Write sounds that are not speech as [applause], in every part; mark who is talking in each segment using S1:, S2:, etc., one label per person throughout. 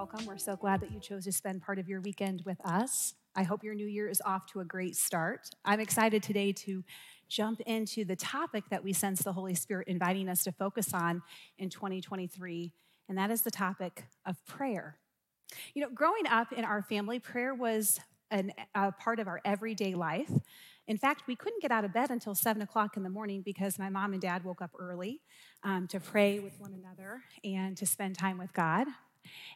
S1: welcome. We're so glad that you chose to spend part of your weekend with us. I hope your new year is off to a great start. I'm excited today to jump into the topic that we sense the Holy Spirit inviting us to focus on in 2023, and that is the topic of prayer. You know, growing up in our family, prayer was an, a part of our everyday life. In fact, we couldn't get out of bed until seven o'clock in the morning because my mom and dad woke up early um, to pray with one another and to spend time with God.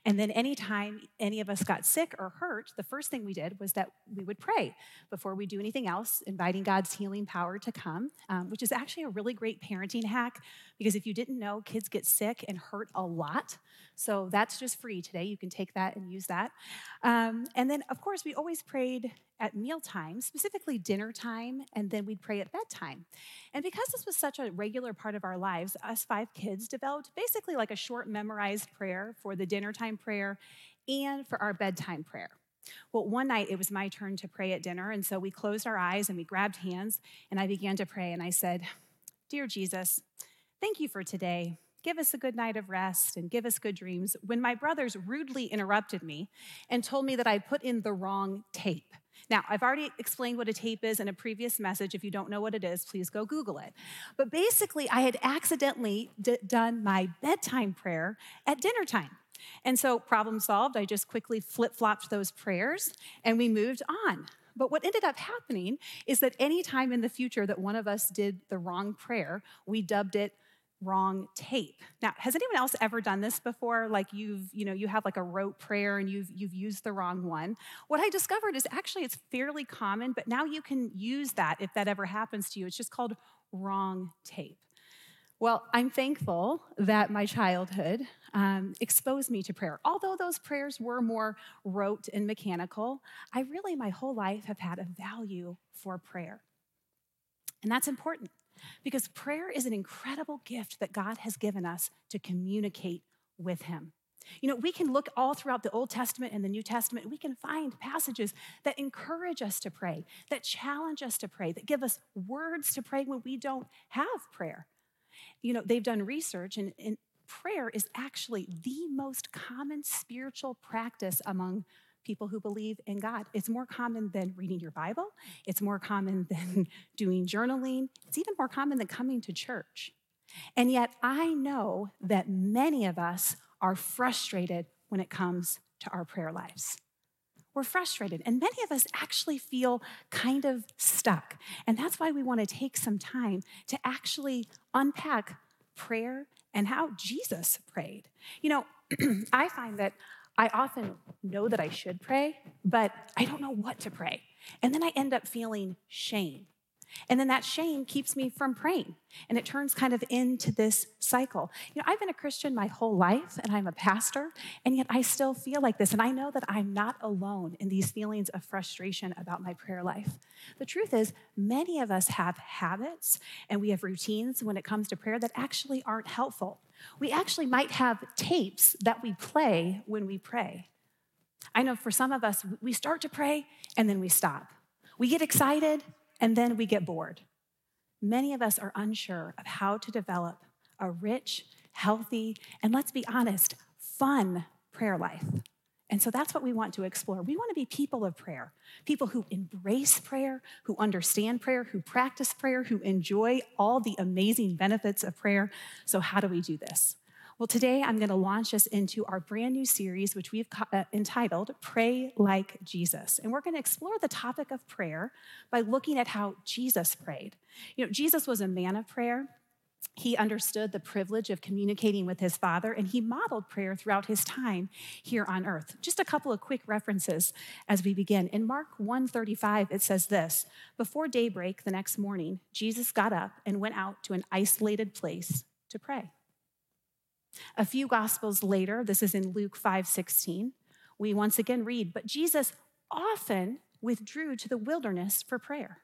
S1: And then anytime any of us got sick or hurt, the first thing we did was that we would pray before we do anything else, inviting God's healing power to come, um, which is actually a really great parenting hack because if you didn't know, kids get sick and hurt a lot. So that's just free today. You can take that and use that. Um, and then, of course, we always prayed at mealtime, specifically dinner time, and then we'd pray at bedtime. And because this was such a regular part of our lives, us five kids developed basically like a short memorized prayer for the dinner time prayer and for our bedtime prayer. Well, one night it was my turn to pray at dinner, and so we closed our eyes and we grabbed hands, and I began to pray, and I said, Dear Jesus, thank you for today. Give us a good night of rest and give us good dreams. When my brothers rudely interrupted me and told me that I put in the wrong tape. Now, I've already explained what a tape is in a previous message. If you don't know what it is, please go Google it. But basically, I had accidentally d- done my bedtime prayer at dinner time. And so, problem solved, I just quickly flip flopped those prayers and we moved on. But what ended up happening is that any time in the future that one of us did the wrong prayer, we dubbed it wrong tape. Now, has anyone else ever done this before? Like you've, you know, you have like a rote prayer and you've you've used the wrong one. What I discovered is actually it's fairly common, but now you can use that if that ever happens to you. It's just called wrong tape. Well, I'm thankful that my childhood um, exposed me to prayer. Although those prayers were more rote and mechanical, I really, my whole life, have had a value for prayer. And that's important because prayer is an incredible gift that God has given us to communicate with Him. You know, we can look all throughout the Old Testament and the New Testament, we can find passages that encourage us to pray, that challenge us to pray, that give us words to pray when we don't have prayer. You know, they've done research, and, and prayer is actually the most common spiritual practice among people who believe in God. It's more common than reading your Bible, it's more common [laughs] than doing journaling, it's even more common than coming to church. And yet, I know that many of us are frustrated when it comes to our prayer lives. We're frustrated, and many of us actually feel kind of stuck. And that's why we want to take some time to actually unpack prayer and how Jesus prayed. You know, [clears throat] I find that I often know that I should pray, but I don't know what to pray. And then I end up feeling shame. And then that shame keeps me from praying. And it turns kind of into this cycle. You know, I've been a Christian my whole life and I'm a pastor, and yet I still feel like this. And I know that I'm not alone in these feelings of frustration about my prayer life. The truth is, many of us have habits and we have routines when it comes to prayer that actually aren't helpful. We actually might have tapes that we play when we pray. I know for some of us, we start to pray and then we stop. We get excited and then we get bored. Many of us are unsure of how to develop a rich, healthy, and let's be honest, fun prayer life. And so that's what we want to explore. We want to be people of prayer, people who embrace prayer, who understand prayer, who practice prayer, who enjoy all the amazing benefits of prayer. So, how do we do this? Well, today I'm going to launch us into our brand new series, which we've uh, entitled Pray Like Jesus. And we're going to explore the topic of prayer by looking at how Jesus prayed. You know, Jesus was a man of prayer. He understood the privilege of communicating with his Father, and he modeled prayer throughout his time here on earth. Just a couple of quick references as we begin. In Mark 1:35, it says this: Before daybreak the next morning, Jesus got up and went out to an isolated place to pray. A few gospels later, this is in Luke 5 16, we once again read, but Jesus often withdrew to the wilderness for prayer.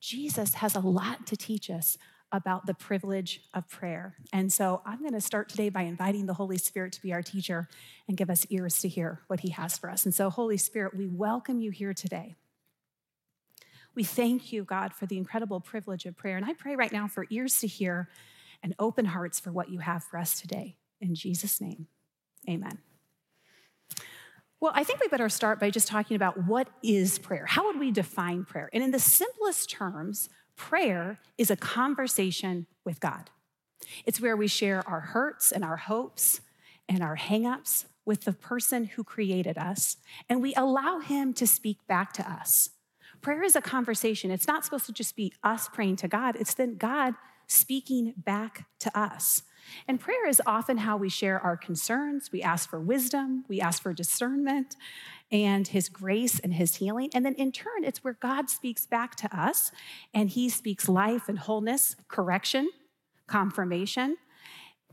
S1: Jesus has a lot to teach us about the privilege of prayer. And so I'm going to start today by inviting the Holy Spirit to be our teacher and give us ears to hear what he has for us. And so, Holy Spirit, we welcome you here today. We thank you, God, for the incredible privilege of prayer. And I pray right now for ears to hear and open hearts for what you have for us today. In Jesus' name, amen. Well, I think we better start by just talking about what is prayer. How would we define prayer? And in the simplest terms, prayer is a conversation with God. It's where we share our hurts and our hopes and our hangups with the person who created us, and we allow him to speak back to us. Prayer is a conversation. It's not supposed to just be us praying to God, it's then God speaking back to us. And prayer is often how we share our concerns. We ask for wisdom, we ask for discernment and his grace and his healing. And then in turn, it's where God speaks back to us and he speaks life and wholeness, correction, confirmation.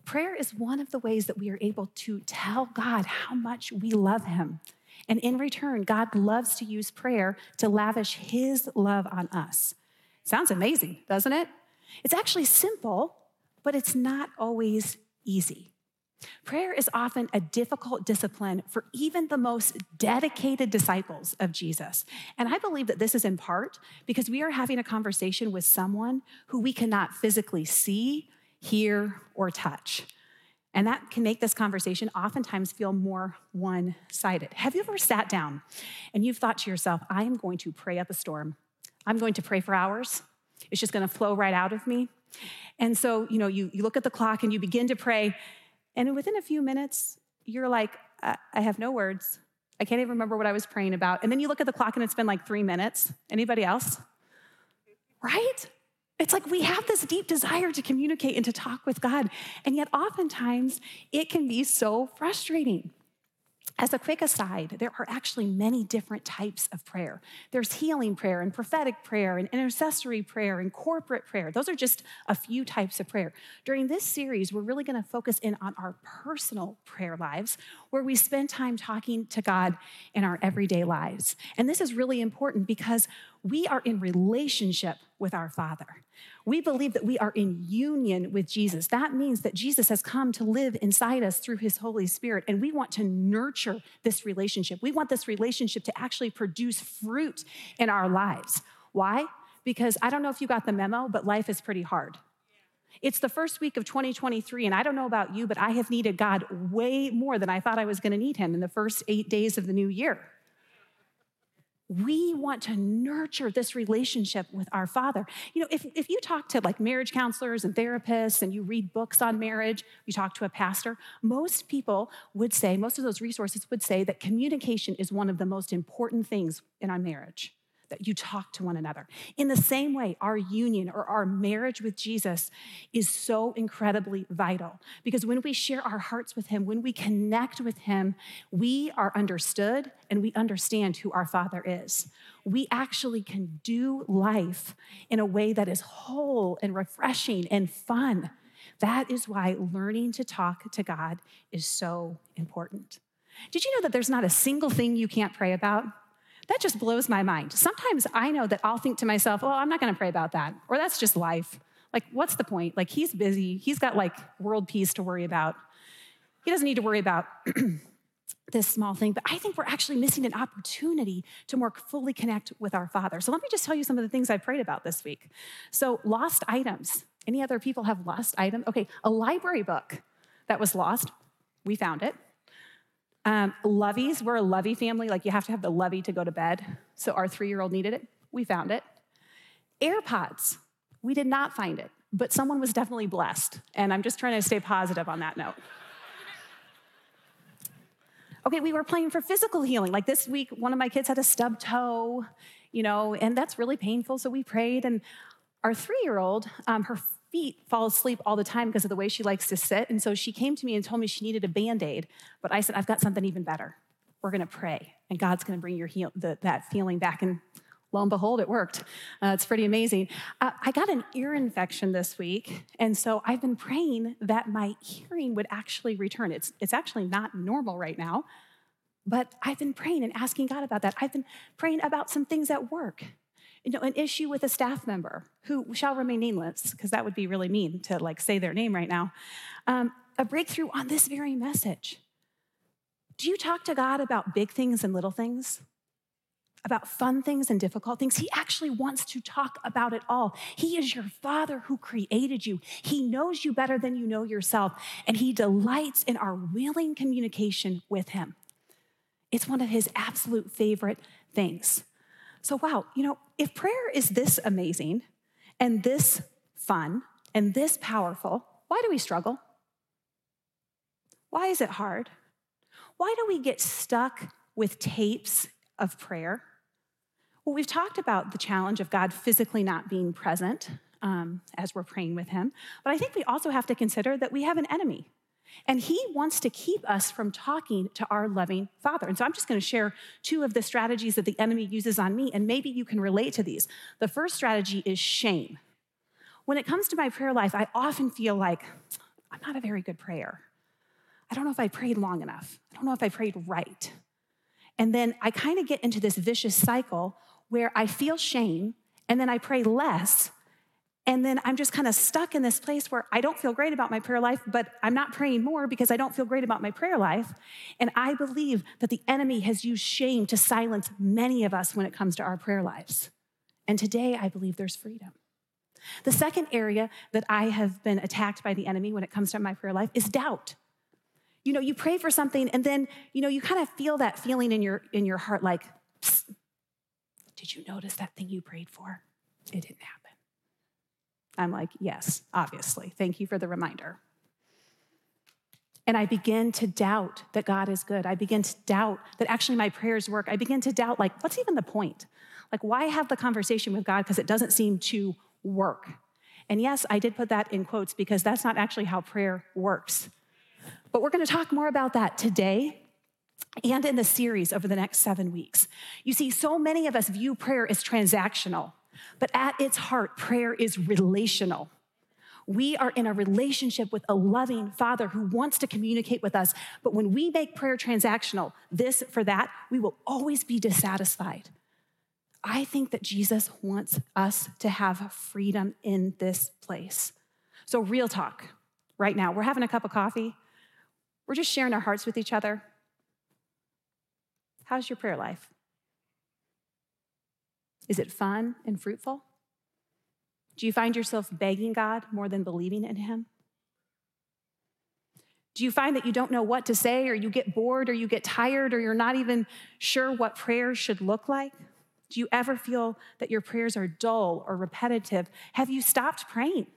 S1: Prayer is one of the ways that we are able to tell God how much we love him. And in return, God loves to use prayer to lavish his love on us. Sounds amazing, doesn't it? It's actually simple, but it's not always easy. Prayer is often a difficult discipline for even the most dedicated disciples of Jesus. And I believe that this is in part because we are having a conversation with someone who we cannot physically see, hear, or touch. And that can make this conversation oftentimes feel more one sided. Have you ever sat down and you've thought to yourself, I am going to pray up a storm? I'm going to pray for hours. It's just going to flow right out of me. And so, you know, you, you look at the clock and you begin to pray, and within a few minutes, you're like, I, I have no words. I can't even remember what I was praying about. And then you look at the clock and it's been like three minutes. Anybody else? Right? It's like we have this deep desire to communicate and to talk with God. And yet, oftentimes, it can be so frustrating. As a quick aside, there are actually many different types of prayer. There's healing prayer and prophetic prayer and intercessory prayer and corporate prayer. Those are just a few types of prayer. During this series, we're really going to focus in on our personal prayer lives, where we spend time talking to God in our everyday lives. And this is really important because we are in relationship with our Father. We believe that we are in union with Jesus. That means that Jesus has come to live inside us through his Holy Spirit, and we want to nurture this relationship. We want this relationship to actually produce fruit in our lives. Why? Because I don't know if you got the memo, but life is pretty hard. It's the first week of 2023, and I don't know about you, but I have needed God way more than I thought I was going to need him in the first eight days of the new year. We want to nurture this relationship with our Father. You know, if, if you talk to like marriage counselors and therapists and you read books on marriage, you talk to a pastor, most people would say, most of those resources would say that communication is one of the most important things in our marriage that you talk to one another. In the same way, our union or our marriage with Jesus is so incredibly vital because when we share our hearts with Him, when we connect with Him, we are understood and we understand who our Father is. We actually can do life in a way that is whole and refreshing and fun. That is why learning to talk to God is so important. Did you know that there's not a single thing you can't pray about? That just blows my mind. Sometimes I know that I'll think to myself, oh, I'm not going to pray about that. Or that's just life. Like, what's the point? Like, he's busy. He's got like world peace to worry about. He doesn't need to worry about [clears throat] this small thing. But I think we're actually missing an opportunity to more fully connect with our Father. So let me just tell you some of the things I prayed about this week. So, lost items. Any other people have lost items? Okay, a library book that was lost. We found it. Um, loveys, we're a lovey family. Like you have to have the lovey to go to bed. So our three year old needed it. We found it. AirPods, we did not find it, but someone was definitely blessed. And I'm just trying to stay positive on that note. Okay, we were playing for physical healing. Like this week, one of my kids had a stub toe, you know, and that's really painful. So we prayed. And our three year old, um, her feet fall asleep all the time because of the way she likes to sit. And so she came to me and told me she needed a band aid. But I said, I've got something even better. We're going to pray, and God's going to bring your heal- the, that feeling back. And lo and behold, it worked. Uh, it's pretty amazing. Uh, I got an ear infection this week, and so I've been praying that my hearing would actually return. It's, it's actually not normal right now, but I've been praying and asking God about that. I've been praying about some things at work You know, an issue with a staff member who shall remain nameless, because that would be really mean to like say their name right now. Um, a breakthrough on this very message. Do you talk to God about big things and little things? About fun things and difficult things? He actually wants to talk about it all. He is your Father who created you. He knows you better than you know yourself, and He delights in our willing communication with Him. It's one of His absolute favorite things. So, wow, you know, if prayer is this amazing and this fun and this powerful, why do we struggle? Why is it hard? Why do we get stuck with tapes of prayer? Well, we've talked about the challenge of God physically not being present um, as we're praying with Him, but I think we also have to consider that we have an enemy. And he wants to keep us from talking to our loving Father. And so I'm just going to share two of the strategies that the enemy uses on me, and maybe you can relate to these. The first strategy is shame. When it comes to my prayer life, I often feel like I'm not a very good prayer. I don't know if I prayed long enough. I don't know if I prayed right. And then I kind of get into this vicious cycle where I feel shame and then I pray less. And then I'm just kind of stuck in this place where I don't feel great about my prayer life, but I'm not praying more because I don't feel great about my prayer life. And I believe that the enemy has used shame to silence many of us when it comes to our prayer lives. And today I believe there's freedom. The second area that I have been attacked by the enemy when it comes to my prayer life is doubt you know, you pray for something and then, you know, you kind of feel that feeling in your in your heart like, did you notice that thing you prayed for? It didn't happen. I'm like, yes, obviously. Thank you for the reminder. And I begin to doubt that God is good. I begin to doubt that actually my prayers work. I begin to doubt, like, what's even the point? Like, why have the conversation with God? Because it doesn't seem to work. And yes, I did put that in quotes because that's not actually how prayer works. But we're going to talk more about that today and in the series over the next seven weeks. You see, so many of us view prayer as transactional, but at its heart, prayer is relational. We are in a relationship with a loving Father who wants to communicate with us. But when we make prayer transactional, this for that, we will always be dissatisfied. I think that Jesus wants us to have freedom in this place. So, real talk right now, we're having a cup of coffee. We're just sharing our hearts with each other. How's your prayer life? Is it fun and fruitful? Do you find yourself begging God more than believing in Him? Do you find that you don't know what to say, or you get bored, or you get tired, or you're not even sure what prayers should look like? Do you ever feel that your prayers are dull or repetitive? Have you stopped praying?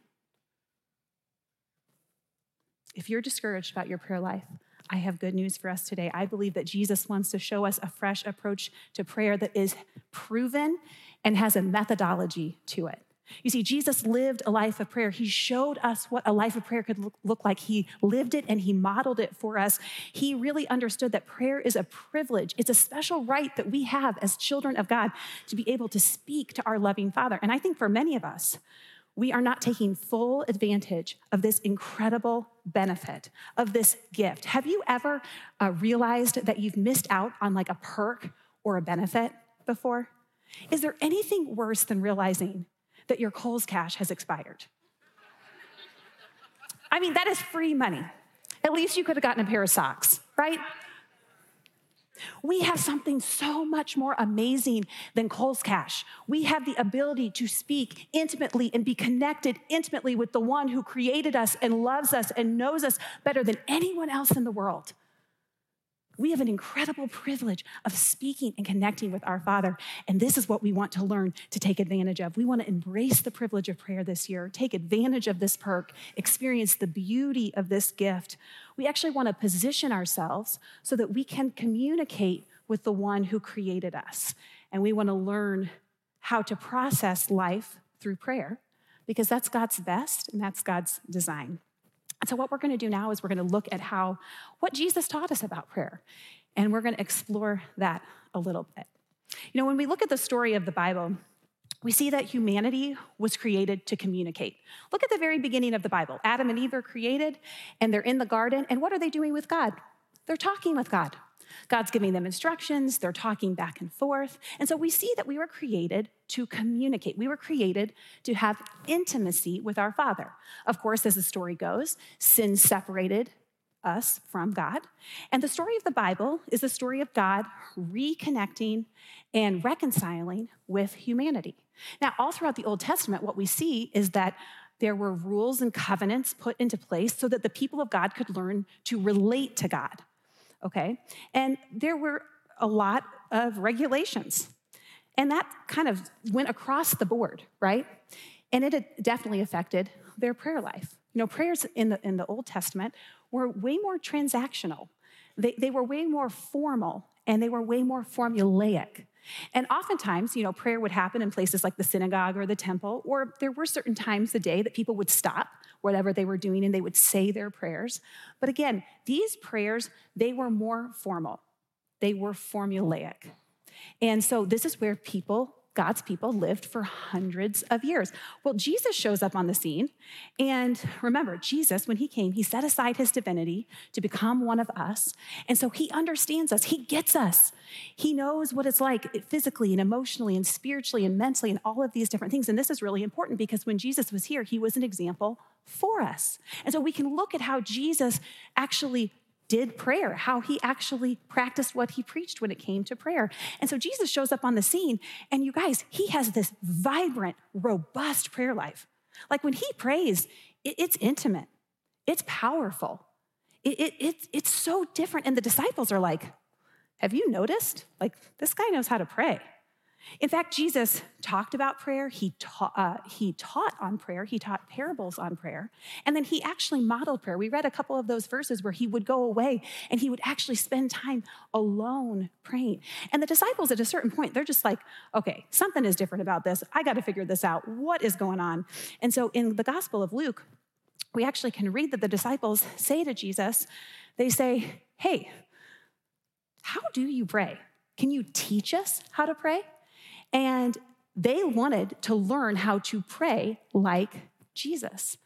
S1: If you're discouraged about your prayer life, I have good news for us today. I believe that Jesus wants to show us a fresh approach to prayer that is proven and has a methodology to it. You see, Jesus lived a life of prayer. He showed us what a life of prayer could look, like. He lived it and he modeled it for us. He really understood that prayer is a privilege, it's a special right that we have as children of God to be able to speak to our loving Father. And I think for many of us, we are not taking full advantage of this incredible benefit, of this gift. Have you ever uh, realized that you've missed out on like a perk or a benefit before? Is there anything worse than realizing that your Kohl's cash has expired? I mean, that is free money. At least you could have gotten a pair of socks, right? We have something so much more amazing than Kohl's Cash. We have the ability to speak intimately and be connected intimately with the one who created us and loves us and knows us better than anyone else in the world. We have an incredible privilege of speaking and connecting with our Father. And this is what we want to learn to take advantage of. We want to embrace the privilege of prayer this year, take advantage of this perk, experience the beauty of this gift. We actually want to position ourselves so that we can communicate with the one who created us. And we want to learn how to process life through prayer because that's God's best and that's God's design. And so, what we're going to do now is we're going to look at how what Jesus taught us about prayer, and we're going to explore that a little bit. You know, when we look at the story of the Bible, we see that humanity was created to communicate. Look at the very beginning of the Bible. Adam and Eve are created, and they're in the garden, and what are they doing with God? They're talking with God. God's giving them instructions, they're talking back and forth. And so we see that we were created to communicate. We were created to have intimacy with our Father. Of course, as the story goes, sin separated us from God. And the story of the Bible is the story of God reconnecting and reconciling with humanity. Now, all throughout the Old Testament, what we see is that there were rules and covenants put into place so that the people of God could learn to relate to God. Okay? And there were a lot of regulations. And that kind of went across the board, right? And it definitely affected their prayer life. You know, prayers in the, in the Old Testament were way more transactional, they, they were way more formal, and they were way more formulaic. And oftentimes, you know, prayer would happen in places like the synagogue or the temple, or there were certain times a day that people would stop whatever they were doing and they would say their prayers. But again, these prayers, they were more formal, they were formulaic. And so this is where people God's people lived for hundreds of years. Well, Jesus shows up on the scene. And remember, Jesus, when he came, he set aside his divinity to become one of us. And so he understands us, he gets us. He knows what it's like physically and emotionally and spiritually and mentally and all of these different things. And this is really important because when Jesus was here, he was an example for us. And so we can look at how Jesus actually did prayer, how he actually practiced what he preached when it came to prayer. And so Jesus shows up on the scene, and you guys, he has this vibrant, robust prayer life. Like when he prays, it's intimate, it's powerful, it, it, it, it's so different. And the disciples are like, Have you noticed? Like, this guy knows how to pray. In fact, Jesus talked about prayer. He taught, uh, he taught on prayer. He taught parables on prayer. And then he actually modeled prayer. We read a couple of those verses where he would go away and he would actually spend time alone praying. And the disciples, at a certain point, they're just like, okay, something is different about this. I got to figure this out. What is going on? And so in the Gospel of Luke, we actually can read that the disciples say to Jesus, they say, hey, how do you pray? Can you teach us how to pray? And they wanted to learn how to pray like Jesus.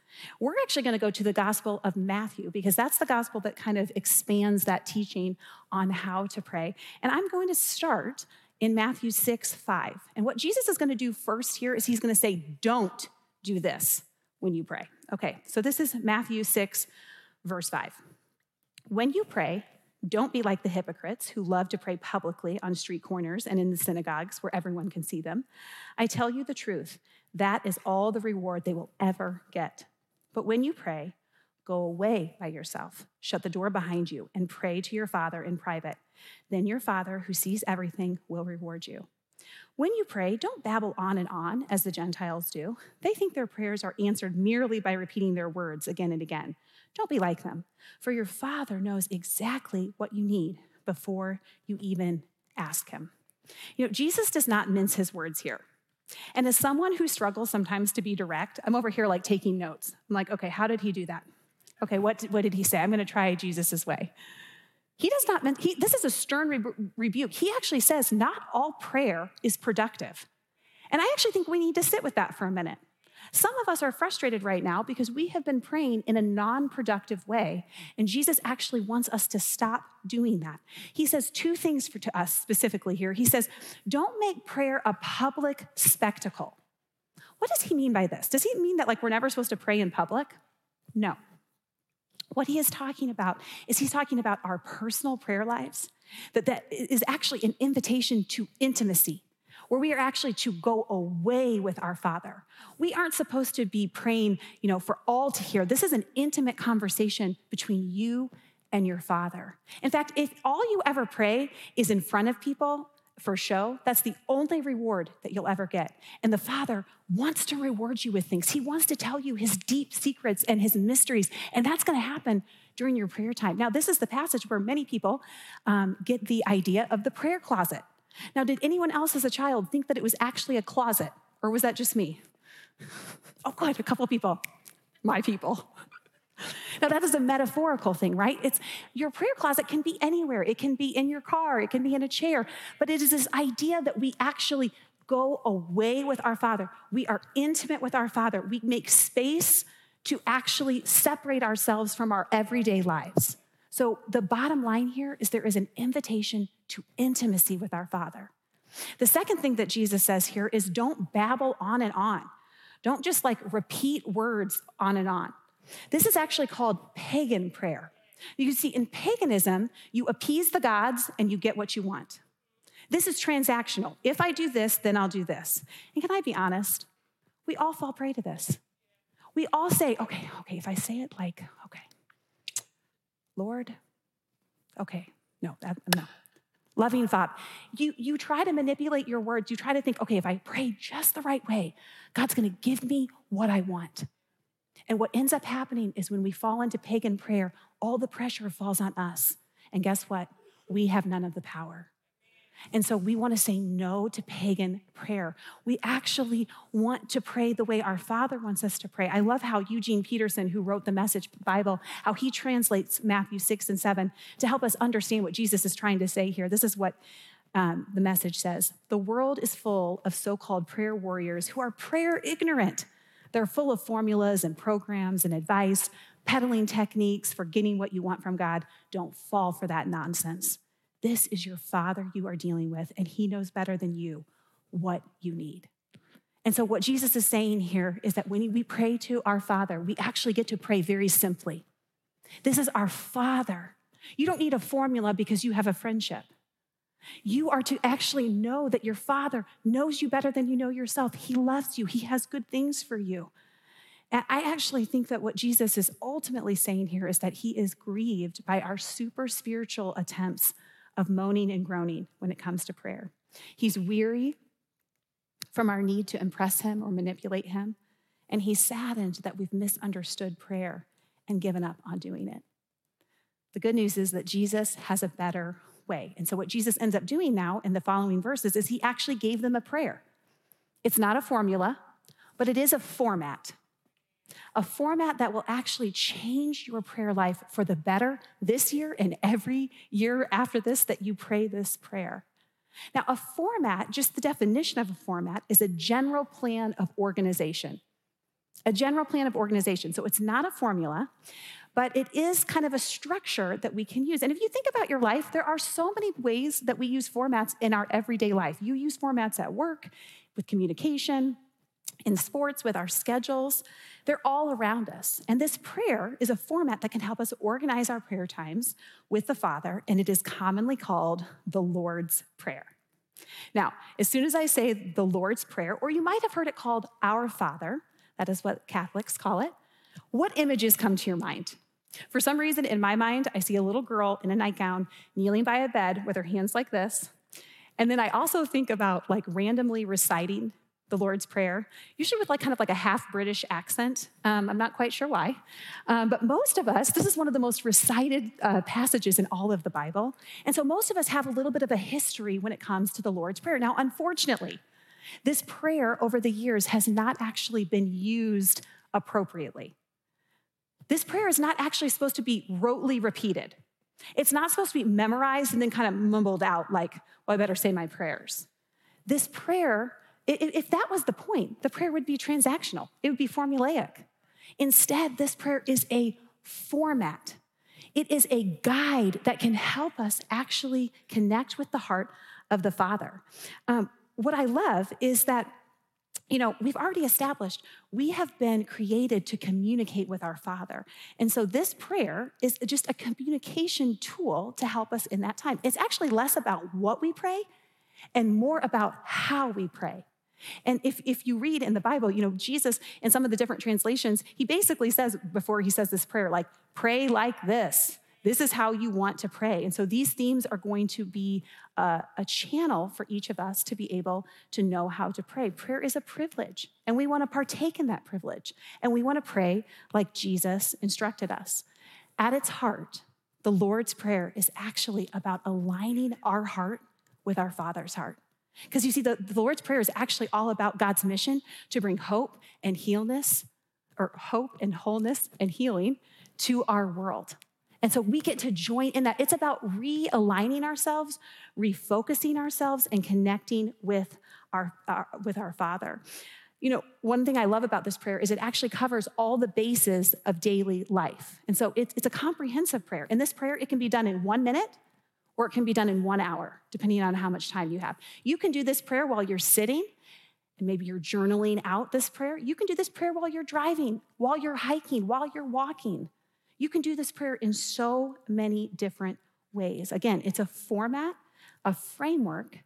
S1: We're actually going to go to the Gospel of Matthew because that's the gospel that kind of expands that teaching on how to pray. And I'm going to start in Matthew 6 5. And what Jesus is going to do first here is he's going to say, Don't do this when you pray. Okay, so this is Matthew 6, verse 5. When you pray, don't be like the hypocrites who love to pray publicly on street corners and in the synagogues where everyone can see them. I tell you the truth, that is all the reward they will ever get. But when you pray, go away by yourself, shut the door behind you, and pray to your Father in private. Then your Father, who sees everything, will reward you. When you pray, don't babble on and on as the Gentiles do. They think their prayers are answered merely by repeating their words again and again. Don't be like them, for your Father knows exactly what you need before you even ask Him. You know, Jesus does not mince his words here. And as someone who struggles sometimes to be direct, I'm over here like taking notes. I'm like, okay, how did he do that? Okay, what, what did he say? I'm going to try Jesus' way. He does not, he, this is a stern re- rebuke. He actually says, not all prayer is productive. And I actually think we need to sit with that for a minute. Some of us are frustrated right now because we have been praying in a non productive way, and Jesus actually wants us to stop doing that. He says two things for, to us specifically here. He says, Don't make prayer a public spectacle. What does he mean by this? Does he mean that like we're never supposed to pray in public? No. What he is talking about is he's talking about our personal prayer lives, that that is actually an invitation to intimacy, where we are actually to go away with our Father. We aren't supposed to be praying, you know, for all to hear. This is an intimate conversation between you and your Father. In fact, if all you ever pray is in front of people for show, that's the only reward that you'll ever get. And the Father wants to reward you with things. He wants to tell you his deep secrets and his mysteries, and that's going to happen during your prayer time. Now, this is the passage where many people um, get the idea of the prayer closet. Now, did anyone else as a child think that it was actually a closet, or was that just me? Oh, good, a couple people, my people. Now, that is a metaphorical thing, right? It's your prayer closet can be anywhere. It can be in your car, it can be in a chair, but it is this idea that we actually go away with our Father. We are intimate with our Father. We make space to actually separate ourselves from our everyday lives So, the bottom line here is there is an invitation to intimacy with our Father. The second thing that Jesus says here is don't babble on and on. Don't just like repeat words on and on. This is actually called pagan prayer. You see, in paganism, you appease the gods and you get what you want. This is transactional. If I do this, then I'll do this. And can I be honest? We all fall prey to this. We all say, okay, okay, if I say it like, okay, Lord, okay, no, that, no. Loving thought. You, you try to manipulate your words. You try to think, okay, if I pray just the right way, God's gonna give me what I want. And what ends up happening is when we fall into pagan prayer, all the pressure falls on us. And guess what? We have none of the power. And so we want to say no to pagan prayer. We actually want to pray the way our Father wants us to pray. I love how Eugene Peterson, who wrote the Message Bible, how he translates Matthew 6 and 7 to help us understand what Jesus is trying to say here. This is what um, the message says The world is full of so called prayer warriors who are prayer ignorant. They're full of formulas and programs and advice, peddling techniques for getting what you want from God. Don't fall for that nonsense. This is your Father you are dealing with, and He knows better than you what you need. And so, what Jesus is saying here is that when we pray to our Father, we actually get to pray very simply. This is our Father. You don't need a formula because you have a friendship. You are to actually know that your Father knows you better than you know yourself. He loves you, He has good things for you. And I actually think that what Jesus is ultimately saying here is that He is grieved by our super spiritual attempts of moaning and groaning when it comes to prayer. He's weary from our need to impress Him or manipulate Him, and He's saddened that we've misunderstood prayer and given up on doing it. The good news is that Jesus has a better way. And so, what Jesus ends up doing now in the following verses is he actually gave them a prayer. It's not a formula, but it is a format. A format that will actually change your prayer life for the better this year and every year after this that you pray this prayer. Now, a format, just the definition of a format, is a general plan of organization. A general plan of organization. So it's not a formula, but it is kind of a structure that we can use. And if you think about your life, there are so many ways that we use formats in our everyday life. You use formats at work, with communication, in sports, with our schedules. They're all around us. And this prayer is a format that can help us organize our prayer times with the Father, and it is commonly called the Lord's Prayer. Now, as soon as I say the Lord's Prayer, or you might have heard it called Our Father, that is what Catholics call it, what images come to your mind? For some reason, in my mind, I see a little girl in a nightgown kneeling by a bed with her hands like this. And then I also think about like randomly reciting the Lord's Prayer, usually with like kind of like a half British accent. Um, I'm not quite sure why. Um, but most of us, this is one of the most recited uh, passages in all of the Bible. And so most of us have a little bit of a history when it comes to the Lord's Prayer. Now, unfortunately, this prayer over the years has not actually been used appropriately. This prayer is not actually supposed to be rotely repeated. It's not supposed to be memorized and then kind of mumbled out like, well, I better say my prayers. This prayer, if that was the point, the prayer would be transactional, it would be formulaic. Instead, this prayer is a format. It is a guide that can help us actually connect with the heart of the Father. Um, what I love is that you know, we've already established we have been created to communicate with our Father. And so this prayer is just a communication tool to help us in that time. It's actually less about what we pray and more about how we pray. And if, if you read in the Bible, you know, Jesus, in some of the different translations, he basically says, before he says this prayer, like, pray like this. This is how you want to pray. And so these themes are going to be a, a, channel for each of us to be able to know how to pray. Prayer is a privilege, and we want to partake in that privilege. And we want to pray like Jesus instructed us. At its heart, the Lord's Prayer is actually about aligning our heart with our Father's heart. Because you see, the, the Lord's Prayer is actually all about God's mission to bring hope and healness, or hope and wholeness and healing to our world. And so we get to join in that. It's about realigning ourselves, refocusing ourselves, and connecting with our, our, with our Father. you know, one thing I love about this prayer is it actually covers all the bases of daily life. And so it's, it's a comprehensive prayer. In this prayer, it can be done in one minute or it can be done in one hour, depending on how much time you have. You can do this prayer while you're sitting, and maybe you're journaling out this prayer. You can do this prayer while you're driving, while you're hiking, while you're walking. You can do this prayer in so many different ways. Again, it's a format, a framework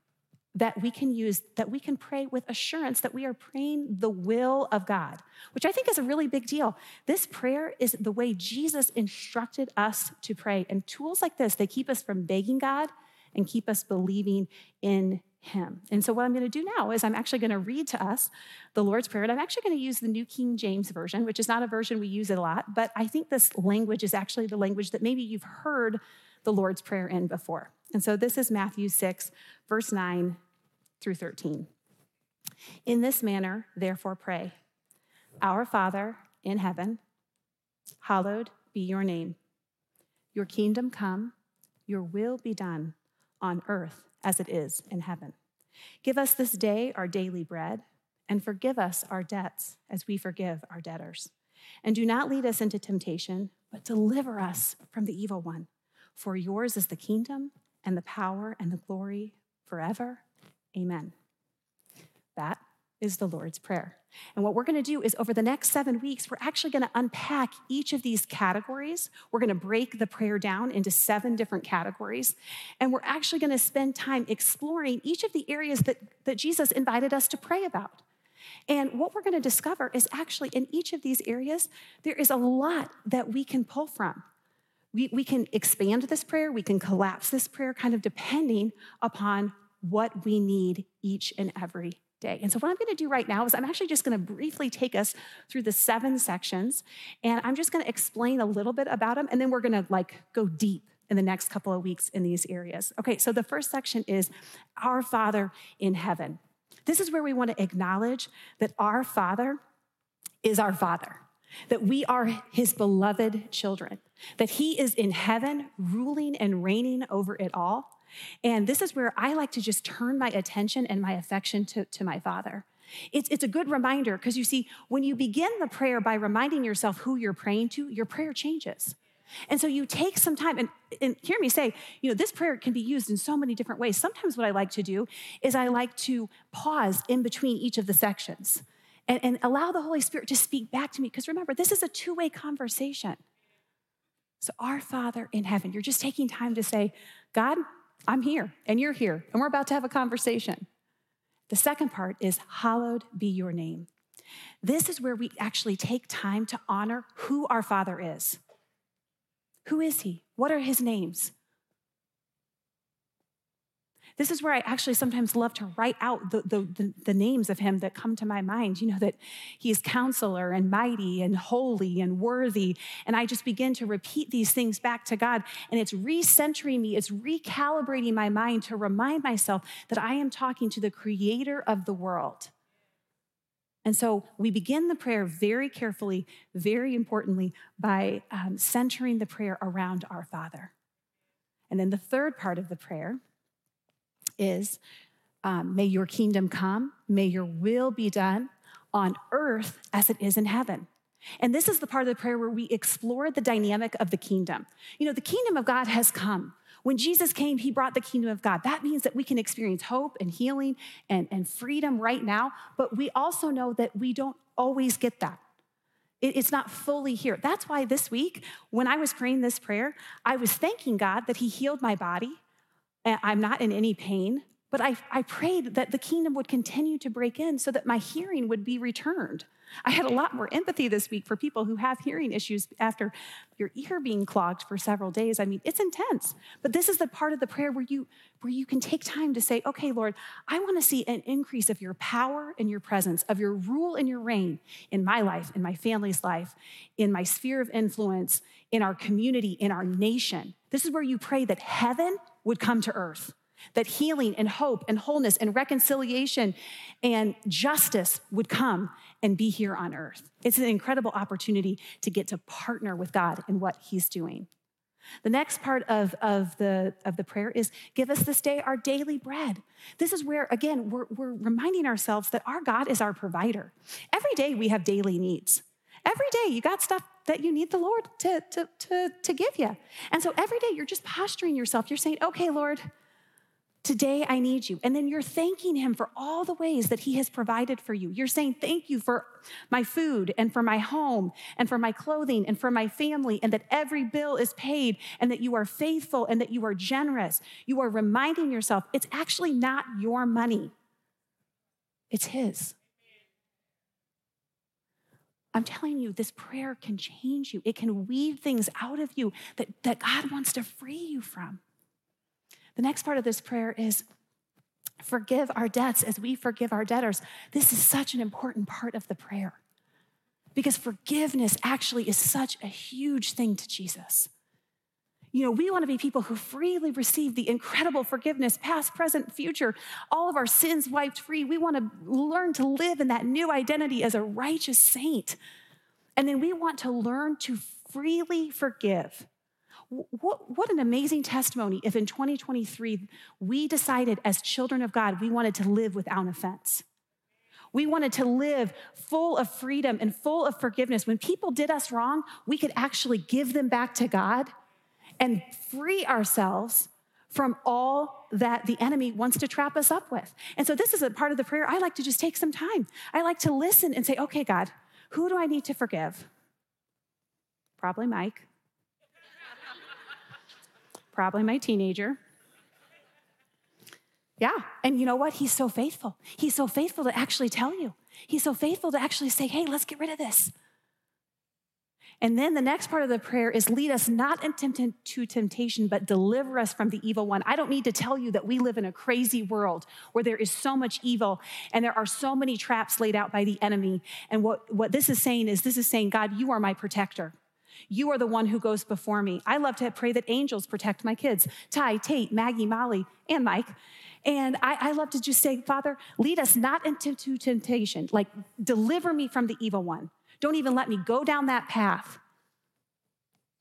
S1: that we can use, that we can pray with assurance that we are praying the will of God, which I think is a really big deal. This prayer is the way Jesus instructed us to pray. And tools like this, they keep us from begging God and keep us believing in Him. And so, what I'm going to do now is I'm actually going to read to us the Lord's Prayer. And I'm actually going to use the New King James Version, which is not a version we use a lot, but I think this language is actually the language that maybe you've heard the Lord's Prayer in before. And so this is Matthew 6, verse 9 through 13. In this manner, therefore, pray Our Father in heaven, hallowed be your name. Your kingdom come, your will be done on earth as it is in heaven. Give us this day our daily bread, and forgive us our debts as we forgive our debtors. And do not lead us into temptation, but deliver us from the evil one. For yours is the kingdom and the power and the glory forever. Amen. That is the Lord's Prayer. And what we're going to do is over the next seven weeks, we're actually going to unpack each of these categories. We're going to break the prayer down into seven different categories. And we're actually going to spend time exploring each of the areas that, that Jesus invited us to pray about. And what we're going to discover is actually in each of these areas, there is a lot that we can pull from. We, we can expand this prayer, we can collapse this prayer, kind of depending upon what we need each and every day. And so, what I'm going to do right now is I'm actually just going to briefly take us through the seven sections, and I'm just going to explain a little bit about them, and then we're going to like go deep in the next couple of weeks in these areas. Okay, so the first section is Our Father in Heaven. This is where we want to acknowledge that our Father is our Father that we are his beloved children, that he is in heaven, ruling and reigning over it all. And this is where I like to just turn my attention and my affection to, to my father. It's, it's a good reminder because you see, when you begin the prayer by reminding yourself who you're praying to, your prayer changes. And so you take some time and, and, hear me say, you know, this prayer can be used in so many different ways. Sometimes what I like to do is I like to pause in between each of the sections and, and allow the Holy Spirit to speak back to me. Because remember, this is a two way conversation. So, our Father in heaven, you're just taking time to say, God, I'm here and you're here, and we're about to have a conversation. The second part is, Hallowed be your name. This is where we actually take time to honor who our Father is. Who is He? What are His names? This is where I actually sometimes love to write out the, the, the, the, names of him that come to my mind. You know, that he is counselor and mighty and holy and worthy. And I just begin to repeat these things back to God. And it's recentering me, it's recalibrating my mind to remind myself that I am talking to the creator of the world. And so we begin the prayer very carefully, very importantly, by um, centering the prayer around our Father. And then the third part of the prayer is um, may your kingdom come, may your will be done on earth as it is in heaven. And this is the part of the prayer where we explore the dynamic of the kingdom. You know, the kingdom of God has come. When Jesus came, he brought the kingdom of God. That means that we can experience hope and healing and, and freedom right now, but we also know that we don't always get that. It, it's not fully here. That's why this week, when I was praying this prayer, I was thanking God that he healed my body, I'm not in any pain, but I, I prayed that the kingdom would continue to break in so that my hearing would be returned. I had a lot more empathy this week for people who have hearing issues after your ear being clogged for several days. I mean, it's intense. But this is the part of the prayer where you where you can take time to say, "Okay, Lord, I want to see an increase of your power and your presence, of your rule and your reign in my life, in my family's life, in my sphere of influence, in our community, in our nation." This is where you pray that heaven would come to earth, that healing and hope and wholeness and reconciliation and justice would come and be here on earth. It's an incredible opportunity to get to partner with God in what He's doing. The next part of, of, the, of the prayer is give us this day our daily bread. This is where, again, we're, we're reminding ourselves that our God is our provider. Every day we have daily needs. Every day you got stuff that you need the Lord to, to, to, to give you. And so every day you're just posturing yourself. You're saying, okay, Lord, Today, I need you. And then you're thanking him for all the ways that he has provided for you. You're saying, Thank you for my food and for my home and for my clothing and for my family, and that every bill is paid and that you are faithful and that you are generous. You are reminding yourself it's actually not your money, it's his. I'm telling you, this prayer can change you. It can weed things out of you that, that God wants to free you from. The next part of this prayer is forgive our debts as we forgive our debtors. This is such an important part of the prayer because forgiveness actually is such a huge thing to Jesus. You know, we want to be people who freely receive the incredible forgiveness, past, present, future, all of our sins wiped free. We want to learn to live in that new identity as a righteous saint. And then we want to learn to freely forgive what, what an amazing testimony if in 2023 we decided as children of God we wanted to live without offense. We wanted to live full of freedom and full of forgiveness. When people did us wrong, we could actually give them back to God and free ourselves from all that the enemy wants to trap us up with. And so, this is a part of the prayer. I like to just take some time. I like to listen and say, okay, God, who do I need to forgive? Probably Mike [laughs] probably my teenager. Yeah, and you know what? He's so faithful. He's so faithful to actually tell you. He's so faithful to actually say, hey, let's get rid of this. And then the next part of the prayer is lead us not into temptation, but deliver us from the evil one. I don't need to tell you that we live in a crazy world where there is so much evil and there are so many traps laid out by the enemy. And what, what this is saying is this is saying, God, you are my protector. You are the one who goes before me. I love to pray that angels protect my kids Ty, Tate, Maggie, Molly, and Mike. And I, I, love to just say, Father, lead us not into temptation, like deliver me from the evil one. Don't even let me go down that path.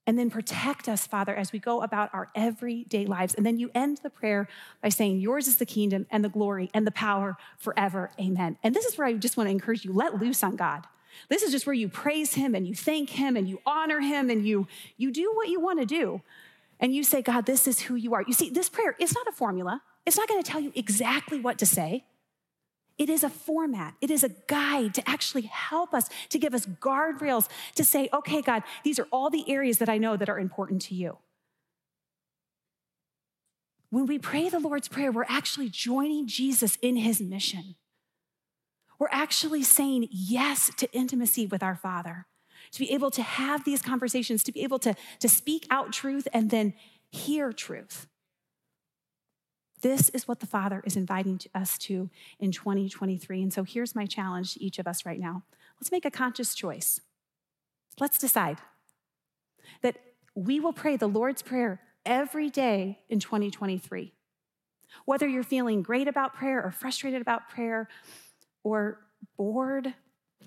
S1: And then protect us, Father, as we go about our everyday lives. And then you end the prayer by saying, Yours is the kingdom and the glory and the power forever. Amen. And this is where I just want to encourage you let loose on God. This is just where you praise him and you thank him and you honor him and you, you do what you want to do. And you say, God, this is who you are. You see, this prayer is not a formula. It's not going to tell you exactly what to say. It is a format, it is a guide to actually help us, to give us guardrails, to say, okay, God, these are all the areas that I know that are important to you. When we pray the Lord's Prayer, we're actually joining Jesus in his mission. We're actually saying yes to intimacy with our Father, to be able to have these conversations, to be able to, to speak out truth and then hear truth. This is what the Father is inviting us to in 2023. And so here's my challenge to each of us right now. Let's make a conscious choice. Let's decide that we will pray the Lord's Prayer every day in 2023. Whether you're feeling great about prayer or frustrated about prayer, or bored,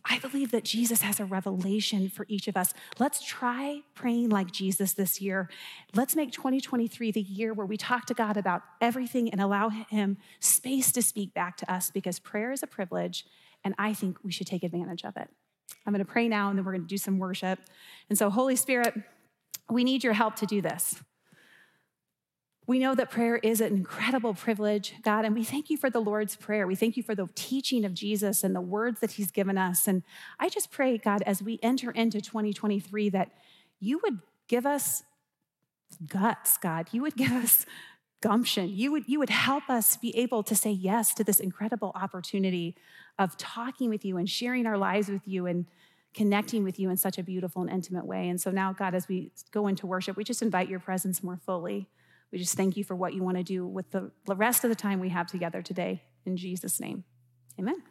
S1: I believe that Jesus has a revelation for each of us. Let's try praying like Jesus this year. Let's make 2023 the year where we talk to God about everything and allow Him space to speak back to us because prayer is a privilege, and I think we should take advantage of it. I'm going to pray now, and then we're going to do some worship. And so, Holy Spirit, we need your help to do this. We know that prayer is an incredible privilege, God, and we thank you for the Lord's Prayer. We thank you for the teaching of Jesus and the words that He's given us. And I just pray, God, as we enter into 2023, that you would give us guts, God. You would give us gumption. You would, you would help us be able to say yes to this incredible opportunity of talking with you and sharing our lives with you and connecting with you in such a beautiful and intimate way. And so now, God, as we go into worship, we just invite your presence more fully. We just thank you for what you want to do with the rest of the time we have together today. In Jesus' name, amen.